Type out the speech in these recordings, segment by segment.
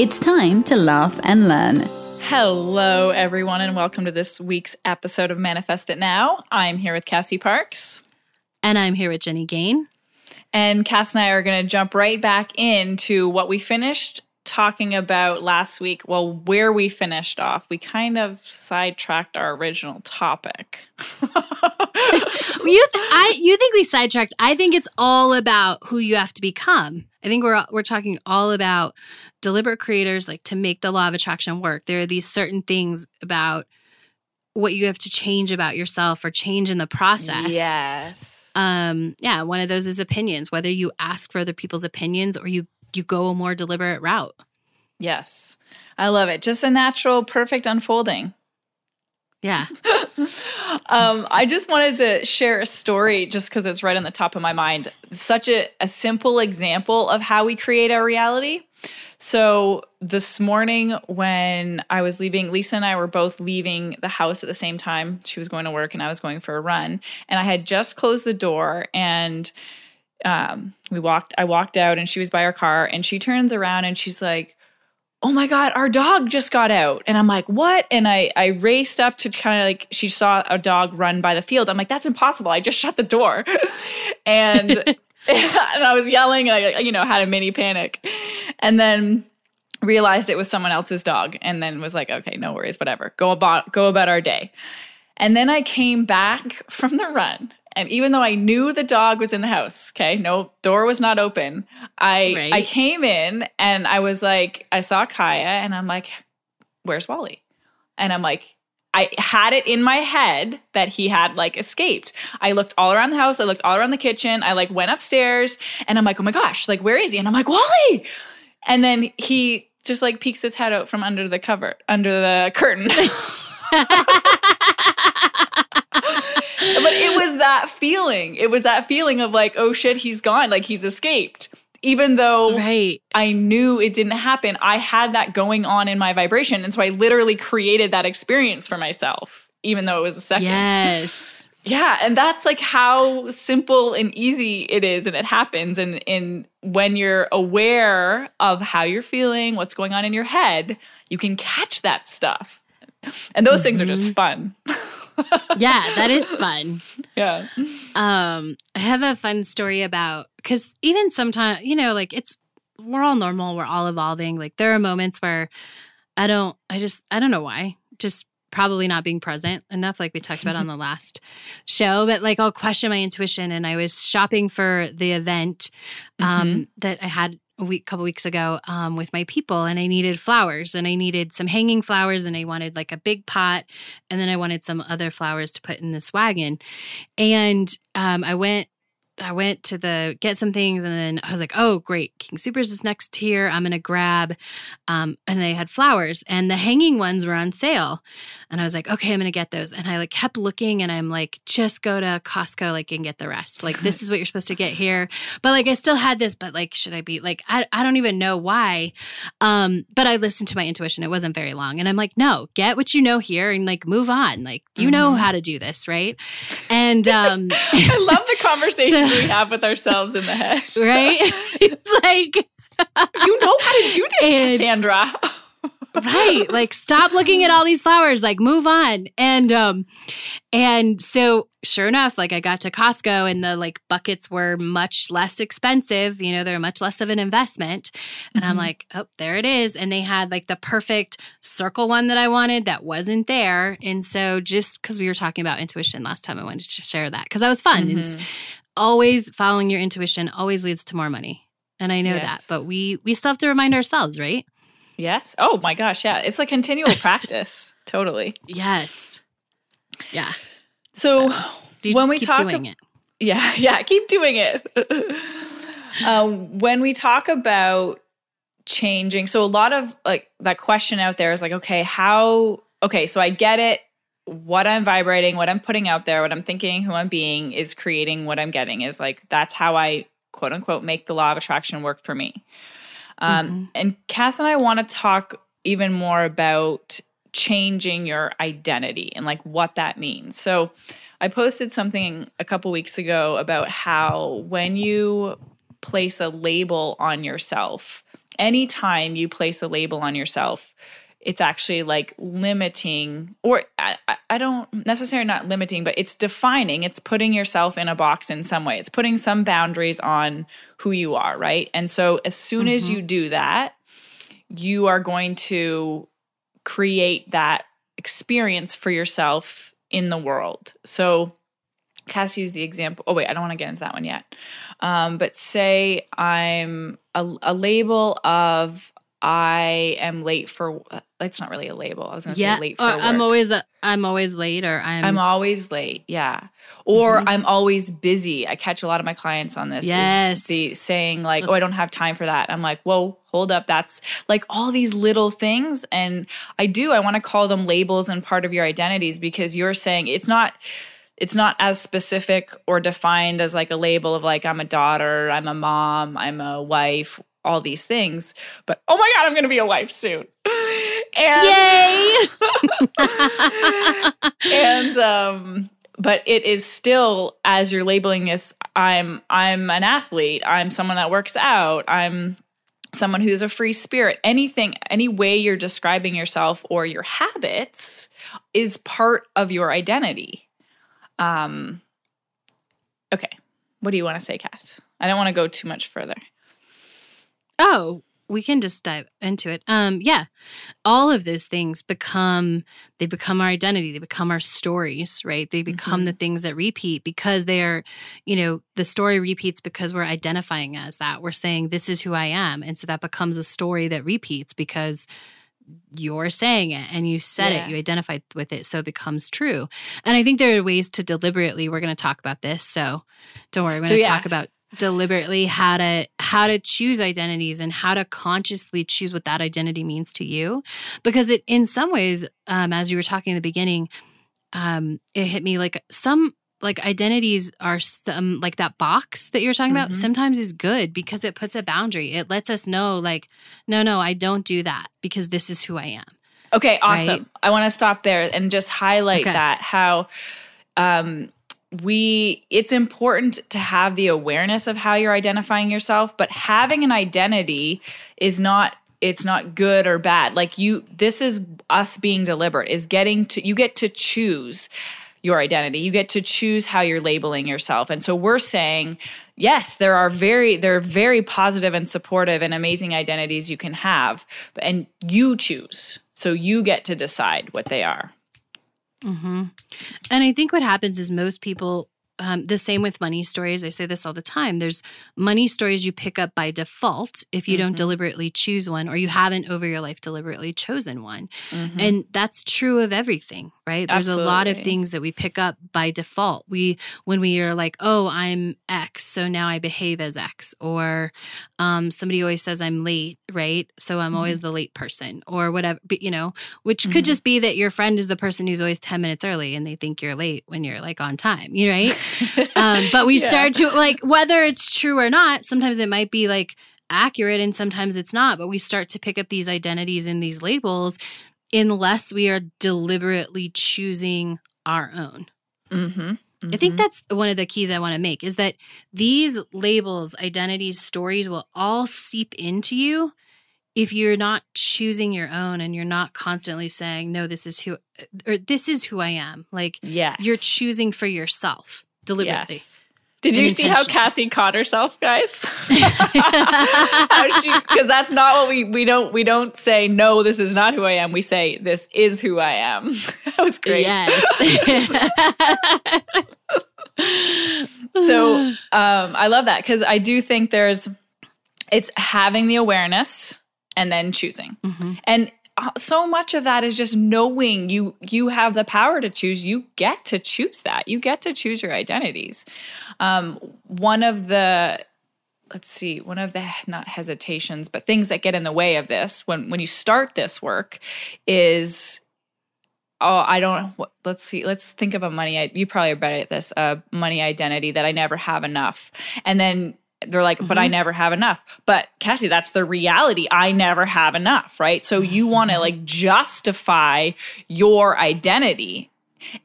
It's time to laugh and learn. Hello, everyone, and welcome to this week's episode of Manifest It Now. I'm here with Cassie Parks. And I'm here with Jenny Gain. And Cass and I are going to jump right back into what we finished talking about last week, well, where we finished off, we kind of sidetracked our original topic. you, th- I, you think we sidetracked? I think it's all about who you have to become. I think we're we're talking all about deliberate creators, like to make the law of attraction work. There are these certain things about what you have to change about yourself or change in the process. Yes. Um, yeah, one of those is opinions, whether you ask for other people's opinions or you you go a more deliberate route. Yes. I love it. Just a natural, perfect unfolding. Yeah. um, I just wanted to share a story just because it's right on the top of my mind. Such a, a simple example of how we create our reality. So, this morning when I was leaving, Lisa and I were both leaving the house at the same time. She was going to work and I was going for a run. And I had just closed the door and um, we walked, I walked out and she was by her car and she turns around and she's like, oh my god our dog just got out. And i'm like what? And i i raced up to kind of like she saw a dog run by the field. I'm like that's impossible. I just shut the door. And and i was yelling and i you know had a mini panic. And then realized it was someone else's dog and then was like okay no worries whatever. Go about go about our day. And then i came back from the run and even though I knew the dog was in the house, okay, no door was not open. I right. I came in and I was like, I saw Kaya and I'm like, where's Wally? And I'm like, I had it in my head that he had like escaped. I looked all around the house. I looked all around the kitchen. I like went upstairs and I'm like, oh my gosh, like where is he? And I'm like, Wally. And then he just like peeks his head out from under the cover, under the curtain. but it was that feeling. It was that feeling of like, oh shit, he's gone. Like he's escaped. Even though right. I knew it didn't happen, I had that going on in my vibration. And so I literally created that experience for myself, even though it was a second. Yes. Yeah. And that's like how simple and easy it is. And it happens. And, and when you're aware of how you're feeling, what's going on in your head, you can catch that stuff. And those mm-hmm. things are just mm-hmm. fun. yeah, that is fun. Yeah. Um, I have a fun story about because even sometimes, you know, like it's we're all normal, we're all evolving. Like there are moments where I don't, I just, I don't know why, just probably not being present enough, like we talked about on the last show. But like I'll question my intuition, and I was shopping for the event um, mm-hmm. that I had a week couple weeks ago um, with my people and i needed flowers and i needed some hanging flowers and i wanted like a big pot and then i wanted some other flowers to put in this wagon. And um, i went I went to the get some things and then I was like, oh great, King Supers is next here. I'm gonna grab, um, and they had flowers and the hanging ones were on sale, and I was like, okay, I'm gonna get those. And I like kept looking and I'm like, just go to Costco like and get the rest. Like this is what you're supposed to get here. But like I still had this, but like should I be like I I don't even know why, um, but I listened to my intuition. It wasn't very long, and I'm like, no, get what you know here and like move on. Like you mm-hmm. know how to do this, right? And um, I love the conversation. So, we have with ourselves in the head. Right? it's like you know how to do this, and, Cassandra. Right. Like stop looking at all these flowers, like move on. And um and so sure enough, like I got to Costco and the like buckets were much less expensive, you know, they're much less of an investment. And mm-hmm. I'm like, "Oh, there it is." And they had like the perfect circle one that I wanted that wasn't there. And so just cuz we were talking about intuition last time, I wanted to share that cuz that was fun. Mm-hmm always following your intuition always leads to more money. And I know yes. that, but we we still have to remind ourselves, right? Yes. Oh my gosh, yeah. It's a continual practice. Totally. Yes. Yeah. So, so when we talk doing it. Yeah, yeah, keep doing it. uh, when we talk about changing. So a lot of like that question out there is like, okay, how okay, so I get it. What I'm vibrating, what I'm putting out there, what I'm thinking, who I'm being is creating what I'm getting. Is like that's how I quote unquote make the law of attraction work for me. Um, mm-hmm. And Cass and I want to talk even more about changing your identity and like what that means. So I posted something a couple weeks ago about how when you place a label on yourself, anytime you place a label on yourself, it's actually like limiting or I, I, don't necessarily not limiting but it's defining it's putting yourself in a box in some way it's putting some boundaries on who you are right and so as soon mm-hmm. as you do that you are going to create that experience for yourself in the world so Cass used the example. Oh wait, I don't want to get into that one yet. Um, but say I'm a, a label of I am late for. It's not really a label. I was going to yeah, say late for. Or I'm always a, I'm always late, or I'm I'm always late. Yeah, or mm-hmm. I'm always busy. I catch a lot of my clients on this. Yes, the saying like, Let's, "Oh, I don't have time for that." I'm like, "Whoa, hold up." That's like all these little things, and I do. I want to call them labels and part of your identities because you're saying it's not it's not as specific or defined as like a label of like I'm a daughter, I'm a mom, I'm a wife, all these things. But oh my God, I'm going to be a wife soon. And, Yay! and, um, but it is still as you're labeling this i'm i'm an athlete i'm someone that works out i'm someone who's a free spirit anything any way you're describing yourself or your habits is part of your identity um okay what do you want to say cass i don't want to go too much further Oh, we can just dive into it. Um, yeah, all of those things become they become our identity. They become our stories, right? They become mm-hmm. the things that repeat because they are, you know, the story repeats because we're identifying as that. We're saying this is who I am, and so that becomes a story that repeats because you're saying it and you said yeah. it, you identified with it, so it becomes true. And I think there are ways to deliberately. We're going to talk about this, so don't worry. We're going to so, yeah. talk about deliberately how to how to choose identities and how to consciously choose what that identity means to you because it in some ways um, as you were talking in the beginning um, it hit me like some like identities are some like that box that you're talking mm-hmm. about sometimes is good because it puts a boundary it lets us know like no no i don't do that because this is who i am okay awesome right? i want to stop there and just highlight okay. that how um we it's important to have the awareness of how you're identifying yourself but having an identity is not it's not good or bad. Like you this is us being deliberate is getting to you get to choose your identity. You get to choose how you're labeling yourself. And so we're saying yes there are very there are very positive and supportive and amazing identities you can have and you choose. So you get to decide what they are Mm-hmm. And I think what happens is most people um, the same with money stories. I say this all the time. There's money stories you pick up by default if you mm-hmm. don't deliberately choose one or you haven't over your life deliberately chosen one. Mm-hmm. And that's true of everything, right? There's Absolutely. a lot of things that we pick up by default. We, when we are like, oh, I'm X, so now I behave as X. Or um, somebody always says I'm late, right? So I'm mm-hmm. always the late person or whatever, you know, which could mm-hmm. just be that your friend is the person who's always 10 minutes early and they think you're late when you're like on time, you know, right? um, but we yeah. start to like whether it's true or not. Sometimes it might be like accurate, and sometimes it's not. But we start to pick up these identities and these labels unless we are deliberately choosing our own. Mm-hmm. Mm-hmm. I think mm-hmm. that's one of the keys I want to make is that these labels, identities, stories will all seep into you if you're not choosing your own and you're not constantly saying no this is who or this is who i am like yeah you're choosing for yourself deliberately yes. Did you see how Cassie caught herself, guys? Because that's not what we we don't we don't say no. This is not who I am. We say this is who I am. that was great. Yes. so um, I love that because I do think there's it's having the awareness and then choosing. Mm-hmm. And so much of that is just knowing you you have the power to choose. You get to choose that. You get to choose your identities. Um, one of the let's see one of the not hesitations but things that get in the way of this when when you start this work is oh i don't let's see let's think of a money you probably are better at this a money identity that i never have enough. And then they're like, mm-hmm. but I mm-hmm. never have enough. But Cassie, that's the reality. I never have enough, right? So you want to mm-hmm. like justify your identity,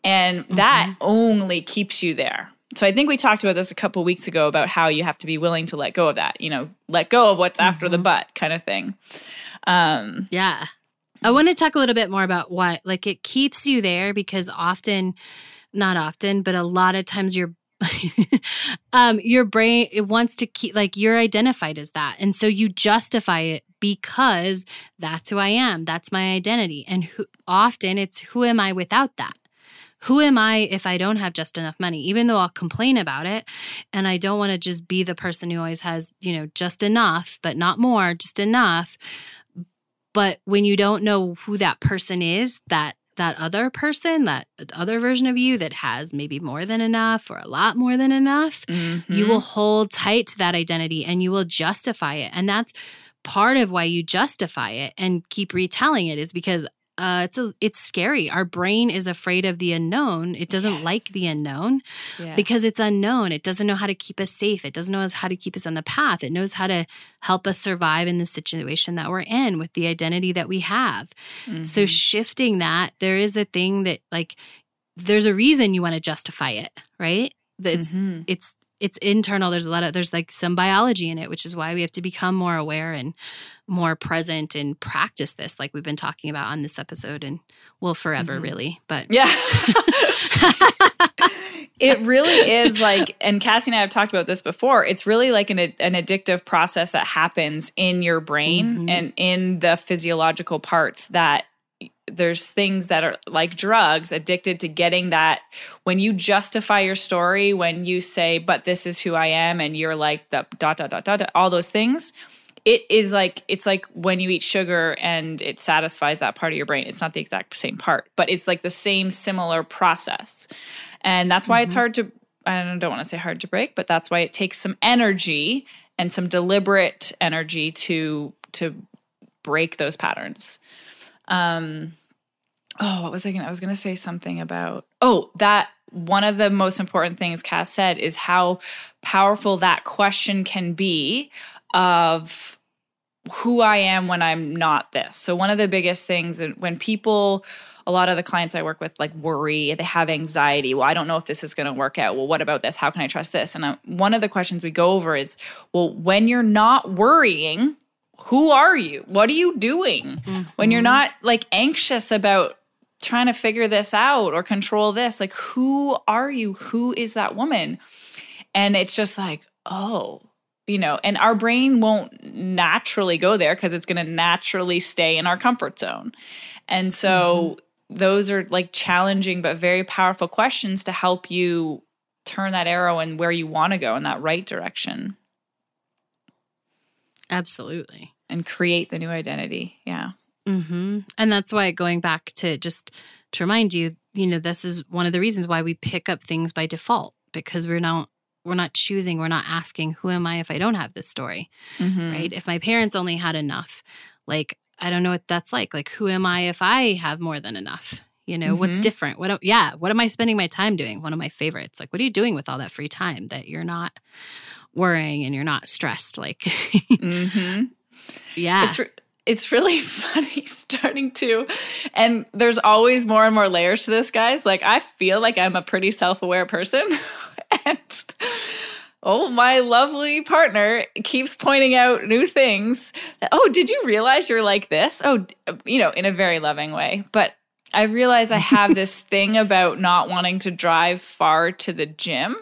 and mm-hmm. that only keeps you there. So I think we talked about this a couple weeks ago about how you have to be willing to let go of that, you know, let go of what's mm-hmm. after the mm-hmm. butt kind of thing. Um, yeah. I want to talk a little bit more about what like it keeps you there because often not often, but a lot of times your um your brain it wants to keep like you're identified as that and so you justify it because that's who I am that's my identity and who, often it's who am I without that who am I if I don't have just enough money? Even though I'll complain about it and I don't want to just be the person who always has, you know, just enough, but not more, just enough. But when you don't know who that person is, that that other person, that other version of you that has maybe more than enough or a lot more than enough, mm-hmm. you will hold tight to that identity and you will justify it. And that's part of why you justify it and keep retelling it is because uh, it's a, it's scary. Our brain is afraid of the unknown. It doesn't yes. like the unknown yeah. because it's unknown. It doesn't know how to keep us safe. It doesn't know how to keep us on the path. It knows how to help us survive in the situation that we're in with the identity that we have. Mm-hmm. So shifting that, there is a thing that like there's a reason you want to justify it, right? It's mm-hmm. it's it's internal. There's a lot of there's like some biology in it, which is why we have to become more aware and more present and practice this, like we've been talking about on this episode, and will forever, mm-hmm. really. But yeah. it really is like, and Cassie and I have talked about this before. It's really like an, an addictive process that happens in your brain mm-hmm. and in the physiological parts that there's things that are like drugs addicted to getting that when you justify your story when you say but this is who i am and you're like the dot dot dot dot, dot all those things it is like it's like when you eat sugar and it satisfies that part of your brain it's not the exact same part but it's like the same similar process and that's why mm-hmm. it's hard to i don't want to say hard to break but that's why it takes some energy and some deliberate energy to to break those patterns um, oh, what was I to? I was to say something about, oh, that one of the most important things Cass said is how powerful that question can be of who I am when I'm not this. So, one of the biggest things when people, a lot of the clients I work with like worry, they have anxiety. Well, I don't know if this is going to work out. Well, what about this? How can I trust this? And I, one of the questions we go over is, well, when you're not worrying, who are you? What are you doing mm-hmm. when you're not like anxious about trying to figure this out or control this? Like, who are you? Who is that woman? And it's just like, oh, you know, and our brain won't naturally go there because it's going to naturally stay in our comfort zone. And so, mm-hmm. those are like challenging but very powerful questions to help you turn that arrow in where you want to go in that right direction. Absolutely. And create the new identity. Yeah. Mm-hmm. And that's why going back to just to remind you, you know, this is one of the reasons why we pick up things by default because we're not we're not choosing, we're not asking, who am I if I don't have this story? Mm-hmm. Right? If my parents only had enough, like I don't know what that's like. Like who am I if I have more than enough? You know, mm-hmm. what's different? What yeah, what am I spending my time doing? One of my favorites. Like what are you doing with all that free time that you're not worrying and you're not stressed like mm-hmm. yeah. It's re- it's really funny starting to and there's always more and more layers to this guys. Like i feel like i'm a pretty self-aware person. And oh my lovely partner keeps pointing out new things oh did you realize you're like this? Oh you know in a very loving way. But i realize i have this thing about not wanting to drive far to the gym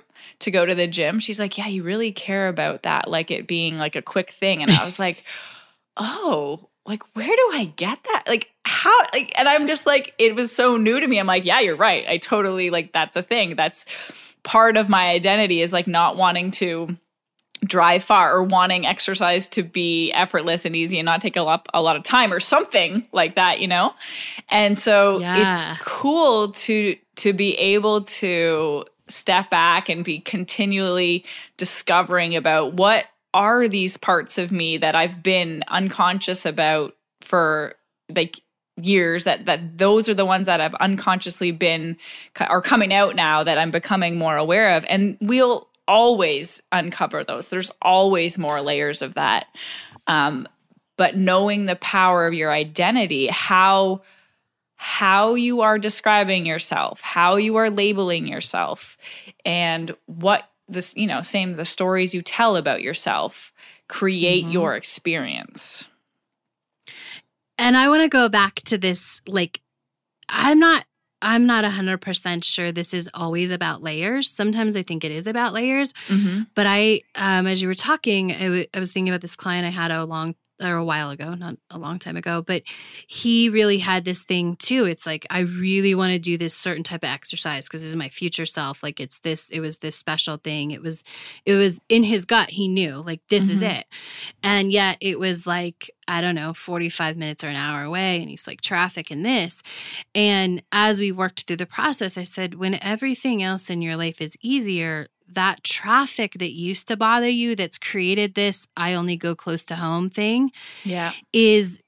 to go to the gym. She's like, Yeah, you really care about that, like it being like a quick thing. And I was like, Oh, like where do I get that? Like how like and I'm just like, it was so new to me. I'm like, yeah, you're right. I totally like that's a thing. That's part of my identity is like not wanting to drive far or wanting exercise to be effortless and easy and not take a lot a lot of time or something like that, you know? And so yeah. it's cool to to be able to step back and be continually discovering about what are these parts of me that I've been unconscious about for like years that that those are the ones that I've unconsciously been are coming out now that I'm becoming more aware of. And we'll always uncover those. There's always more layers of that. Um, but knowing the power of your identity how how you are describing yourself how you are labeling yourself and what this you know same the stories you tell about yourself create mm-hmm. your experience and i want to go back to this like i'm not i'm not 100% sure this is always about layers sometimes i think it is about layers mm-hmm. but i um, as you were talking I, w- I was thinking about this client i had a long or a while ago, not a long time ago, but he really had this thing too. It's like, I really want to do this certain type of exercise because this is my future self. Like it's this, it was this special thing. It was, it was in his gut. He knew like, this mm-hmm. is it. And yet it was like, I don't know, 45 minutes or an hour away. And he's like, traffic and this. And as we worked through the process, I said, when everything else in your life is easier, that traffic that used to bother you that's created this I only go close to home thing yeah is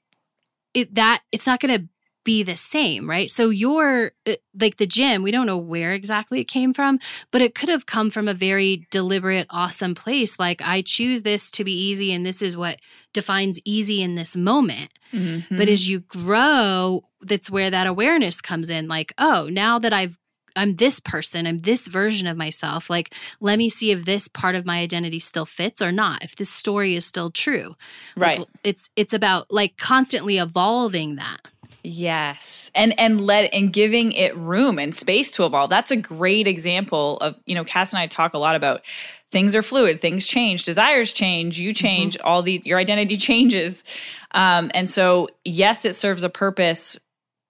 it that it's not going to be the same, right? So your uh, like the gym, we don't know where exactly it came from, but it could have come from a very deliberate awesome place like I choose this to be easy and this is what defines easy in this moment. Mm-hmm. But as you grow, that's where that awareness comes in like, oh, now that I've I'm this person, I'm this version of myself. Like, let me see if this part of my identity still fits or not, if this story is still true. Right. Like, it's it's about like constantly evolving that. Yes. And and let and giving it room and space to evolve. That's a great example of, you know, Cass and I talk a lot about things are fluid, things change, desires change, you change, mm-hmm. all these your identity changes. Um, and so yes, it serves a purpose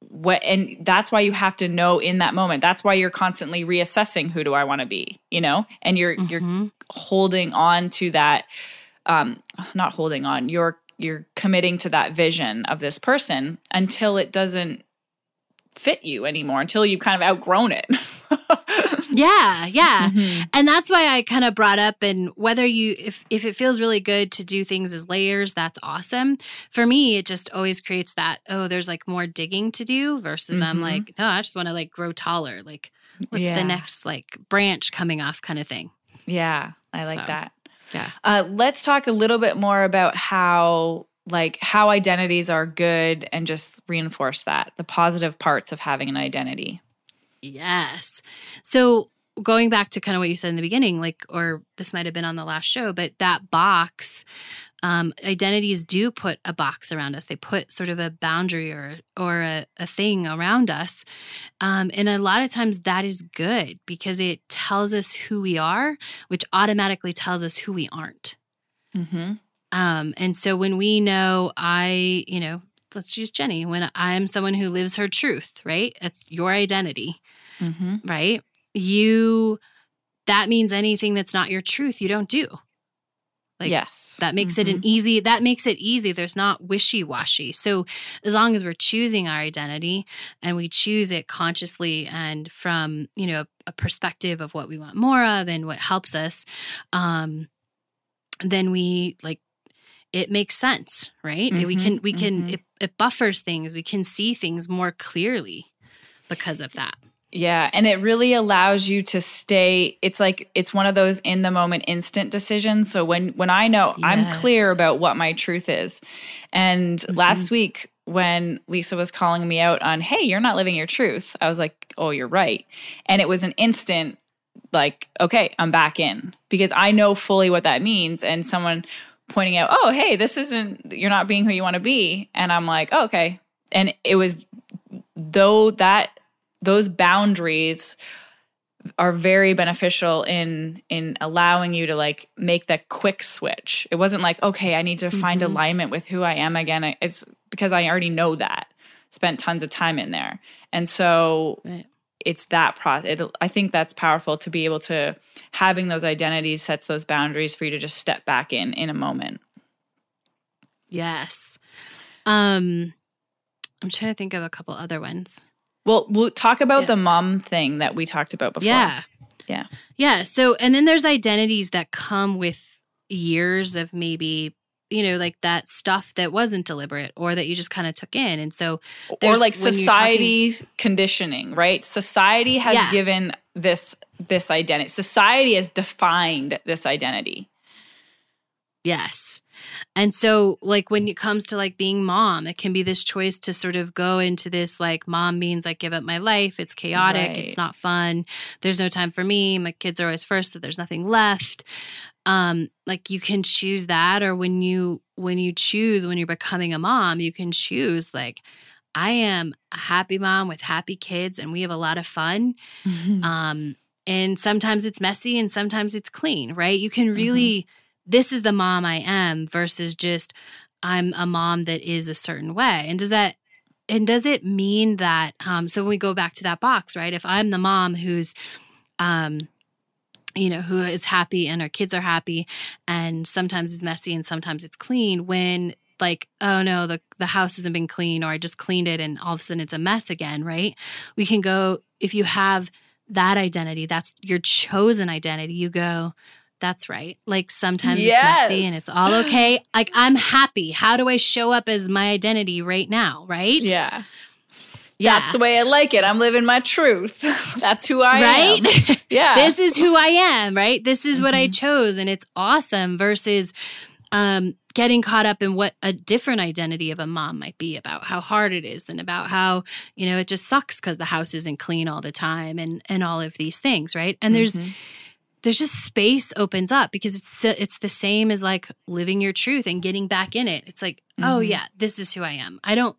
what and that's why you have to know in that moment. That's why you're constantly reassessing who do i want to be you know? And you're mm-hmm. you're holding on to that um not holding on you're you're committing to that vision of this person until it doesn't fit you anymore until you've kind of outgrown it Yeah, yeah. Mm-hmm. And that's why I kind of brought up and whether you if if it feels really good to do things as layers, that's awesome. For me, it just always creates that, oh, there's like more digging to do versus mm-hmm. I'm like, no, I just want to like grow taller. Like what's yeah. the next like branch coming off kind of thing. Yeah, I like so, that. Yeah. Uh, let's talk a little bit more about how like how identities are good and just reinforce that the positive parts of having an identity Yes. So going back to kind of what you said in the beginning, like, or this might have been on the last show, but that box, um, identities do put a box around us. They put sort of a boundary or or a, a thing around us, um, and a lot of times that is good because it tells us who we are, which automatically tells us who we aren't. Mm-hmm. Um, and so when we know, I, you know, let's use Jenny. When I'm someone who lives her truth, right? It's your identity mm-hmm. right? You, that means anything that's not your truth, you don't do. Like, yes. That makes mm-hmm. it an mm-hmm. easy, that makes it easy. There's not wishy washy. So, as long as we're choosing our identity and we choose it consciously and from, you know, a perspective of what we want more of and what helps us, um, then we like it makes sense, right? Mm-hmm. We can, we can, mm-hmm. it, it buffers things. We can see things more clearly because of that. Yeah, and it really allows you to stay it's like it's one of those in the moment instant decisions. So when when I know yes. I'm clear about what my truth is. And mm-hmm. last week when Lisa was calling me out on, "Hey, you're not living your truth." I was like, "Oh, you're right." And it was an instant like, "Okay, I'm back in." Because I know fully what that means and someone pointing out, "Oh, hey, this isn't you're not being who you want to be." And I'm like, oh, "Okay." And it was though that those boundaries are very beneficial in in allowing you to like make that quick switch. It wasn't like, okay, I need to find mm-hmm. alignment with who I am again. It's because I already know that. Spent tons of time in there. And so right. it's that process. It, I think that's powerful to be able to having those identities sets those boundaries for you to just step back in in a moment. Yes. Um I'm trying to think of a couple other ones. Well, we'll talk about yeah. the mom thing that we talked about before. Yeah. Yeah. Yeah. So, and then there's identities that come with years of maybe you know like that stuff that wasn't deliberate or that you just kind of took in and so or like when you're conditioning right society has Yeah. given this this identity society has defined this identity Yes. And so, like, when it comes to like being mom, it can be this choice to sort of go into this like, mom means I give up my life. It's chaotic. Right. It's not fun. There's no time for me. My kids are always first, so there's nothing left. Um, like you can choose that, or when you when you choose when you're becoming a mom, you can choose like, I am a happy mom with happy kids, and we have a lot of fun. Um, and sometimes it's messy and sometimes it's clean, right? You can really, this is the mom I am versus just I'm a mom that is a certain way. And does that, and does it mean that, um, so when we go back to that box, right? If I'm the mom who's, um, you know, who is happy and her kids are happy, and sometimes it's messy and sometimes it's clean. When like, oh no, the the house hasn't been clean, or I just cleaned it and all of a sudden it's a mess again, right? We can go if you have that identity, that's your chosen identity. You go, that's right. Like sometimes it's messy and it's all okay. Like I'm happy. How do I show up as my identity right now? Right? yeah Yeah. that's the way i like it i'm living my truth that's who i right? am yeah this is who I am, right? This is what I chose and it's awesome versus um getting caught up in what a different identity of a mom might be about how hard it is and about how, you know, it just sucks cuz the house isn't clean all the time and and all of these things, right? And there's there's just space opens up because it's it's the same as like living your truth and getting back in it. It's like, oh Mhm. yeah, this is who I am. I don't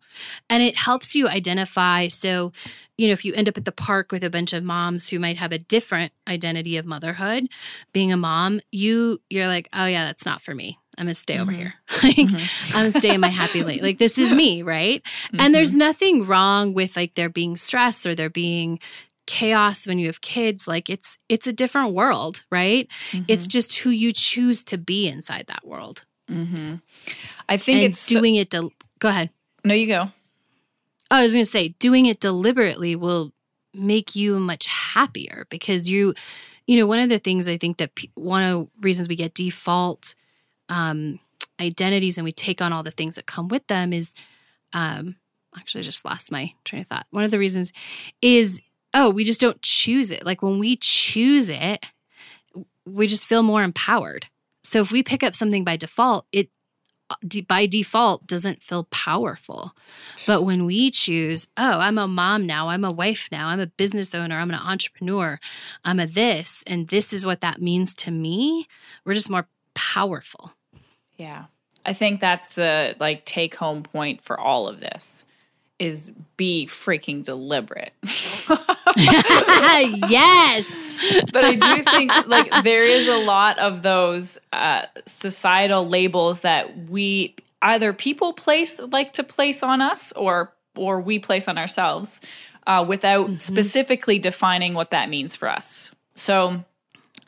and it helps you identify so you know, if you end up at the park with a bunch of moms who might have a different identity of motherhood, being a mom, you you're like, "Oh yeah, that's not for me. I'm to stay over Mhm. here. like I'm going to stay in my happy lane. Like this is me, right? And there's nothing wrong with like there being stress or there being chaos when you have kids like it's it's a different world right? It's just who you choose to be inside that world. Mm-hmm. i think and it's so- doing it del- go ahead. No you go. Oh, i was going to say doing it deliberately will make you much happier because you you know one of the things i think that pe- one of the reasons we get default um identities and we take on all the things that come with them is um actually I just lost my train of thought. One of the reasons is oh we just don't choose it. Like when we choose it we just feel more empowered. So if we pick up something by default it by default doesn't feel powerful. But when we choose oh i'm a mom now i'm a wife now i'm a business owner i'm an entrepreneur i'm a this and this is what that means to me we're just more powerful. Yeah. I think that's the like take home point for all of this is be freaking deliberate. yes but I do think like there is a lot of those uh, societal labels that we either people place like to place on us or or we place on ourselves uh, without specifically defining what that means for us. So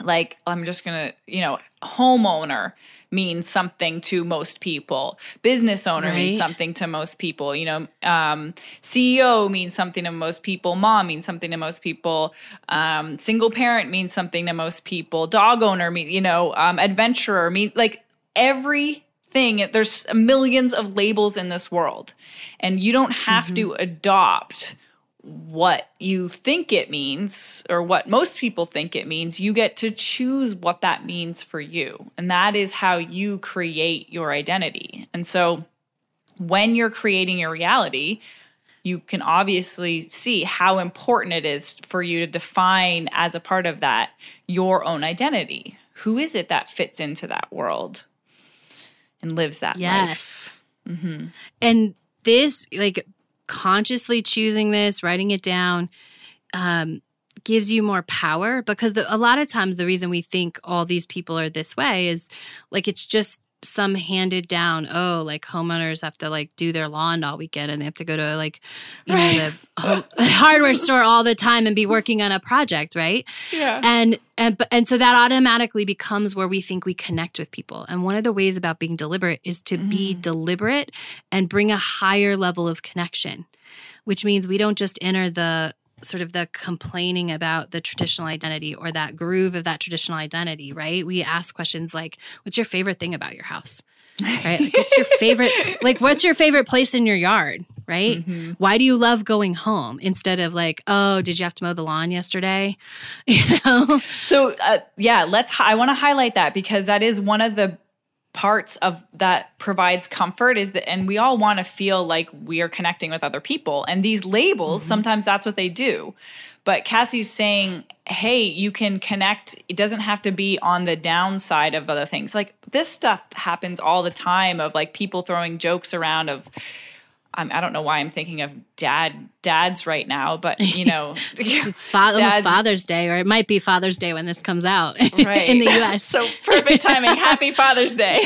like I'm just gonna, you know, homeowner means something to most people. Business owner means something to most people. You know, um, CEO means something to most people. Mom means something to most people. Um, single parent means something to most people. Dog owner mean, you know, um, adventurer mean like everything. There's millions of labels in this world, and you don't have to adopt what you think it means or what most people think it means, you get to choose what that means for you. And that is how you create your identity. And so when you're creating your reality, you can obviously see how important it is for you to define as a part of that your own identity. Who is it that fits into that world and lives that yes life? Yes. Mm-hmm. And this, like consciously choosing this, writing it down, um, gives you more power. Because the, a lot of times the reason we think all these people are this way is like it's just some handed down oh like homeowners have to like do their lawn all weekend and they have to go to like you know the home, hardware store all the time and be working on a project right? Yeah. and and but- and so that automatically becomes where we think we connect with people. And one of the ways about being deliberate is to be mm-hmm. deliberate and bring a higher level of connection which means we don't just enter the sort of the complaining about the traditional identity or that groove of that traditional identity, right? We ask questions like, what's your favorite thing about your house? Right? Like, what's your favorite like what's your favorite place in your yard? Right? Mm-hmm. Why do you love going home instead of like, oh, did you have to mow the lawn yesterday? You know? So uh, yeah, let's I want to highlight that because that is one of the parts of that provides comfort is that and we all want to feel like we are connecting with other people. And these labels mm-hmm. sometimes that's what they do. But cassie's saying hey you can connect. It doesn't have to be on the downside of other things. Like this stuff happens all the time of like people throwing jokes around of I'm, I don't know why I'm thinking of dad dads right now, but you know, it's fa- almost Father's Day, or it might be Father's Day when this comes out right. in the U.S. so perfect timing. Happy Father's Day.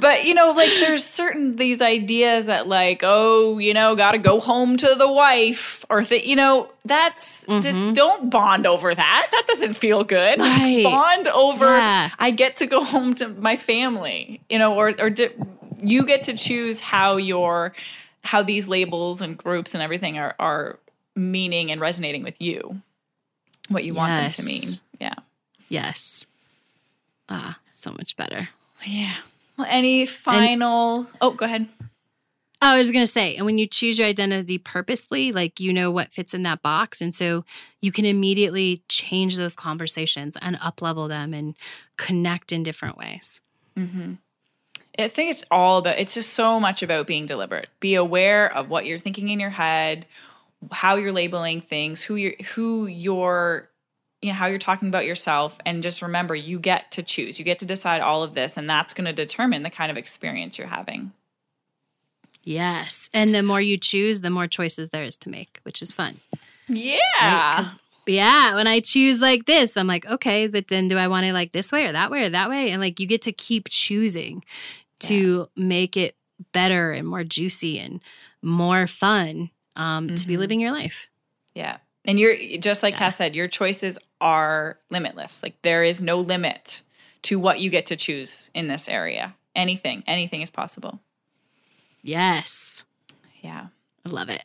but you know, like there's certain these ideas that like, oh, you know, got to go home to the wife, or th- you know, that's mm-hmm. just don't bond over that. That doesn't feel good. Right. bond over. Yeah. I get to go home to my family, you know, or or. Di- you get to choose how your how these labels and groups and everything are are meaning and resonating with you what you yes. want them to mean yeah yes ah so much better yeah well any final and, oh go ahead Oh, I was going to say, and when you choose your identity purposely, like you know what fits in that box. And so you can immediately change those conversations and up level them and connect in different ways. Mm-hmm. I think it's all about, it's just so much about being deliberate. Be aware of what you're thinking in your head, how you're labeling things, who you're, who you're, you know, how you're talking about yourself. And just remember, you get to choose, you get to decide all of this, and that's going to determine the kind of experience you're having. Yes. And the more you choose, the more choices there is to make, which is fun. Yeah. Right? Yeah, when I choose like this, I'm like, okay, but then do I want it like this way or that way or that way? And like you get to keep choosing to yeah. make it better and more juicy and more fun um, mm-hmm. to be mm-hmm. living your life. Yeah. And you're just like yeah. Cass said, your choices are limitless. Like there is no limit to what you get to choose in this area. Anything, anything is possible. Yes. Yeah. I love it.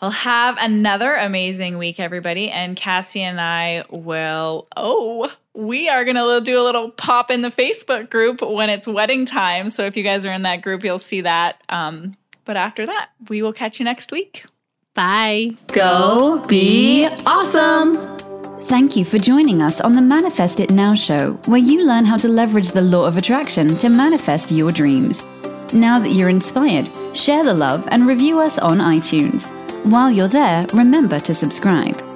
Well, have another amazing week, everybody. And Cassie and I will, oh, we are going to do a little pop in the Facebook group when it's wedding time. So if you guys are in that group, you'll see that. Um, but after that, we will catch you next week. Bye. Go be awesome. Thank you for joining us on the Manifest It Now show, where you learn how to leverage the law of attraction to manifest your dreams. Now that you're inspired, share the love and review us on iTunes. While you're there, remember to subscribe.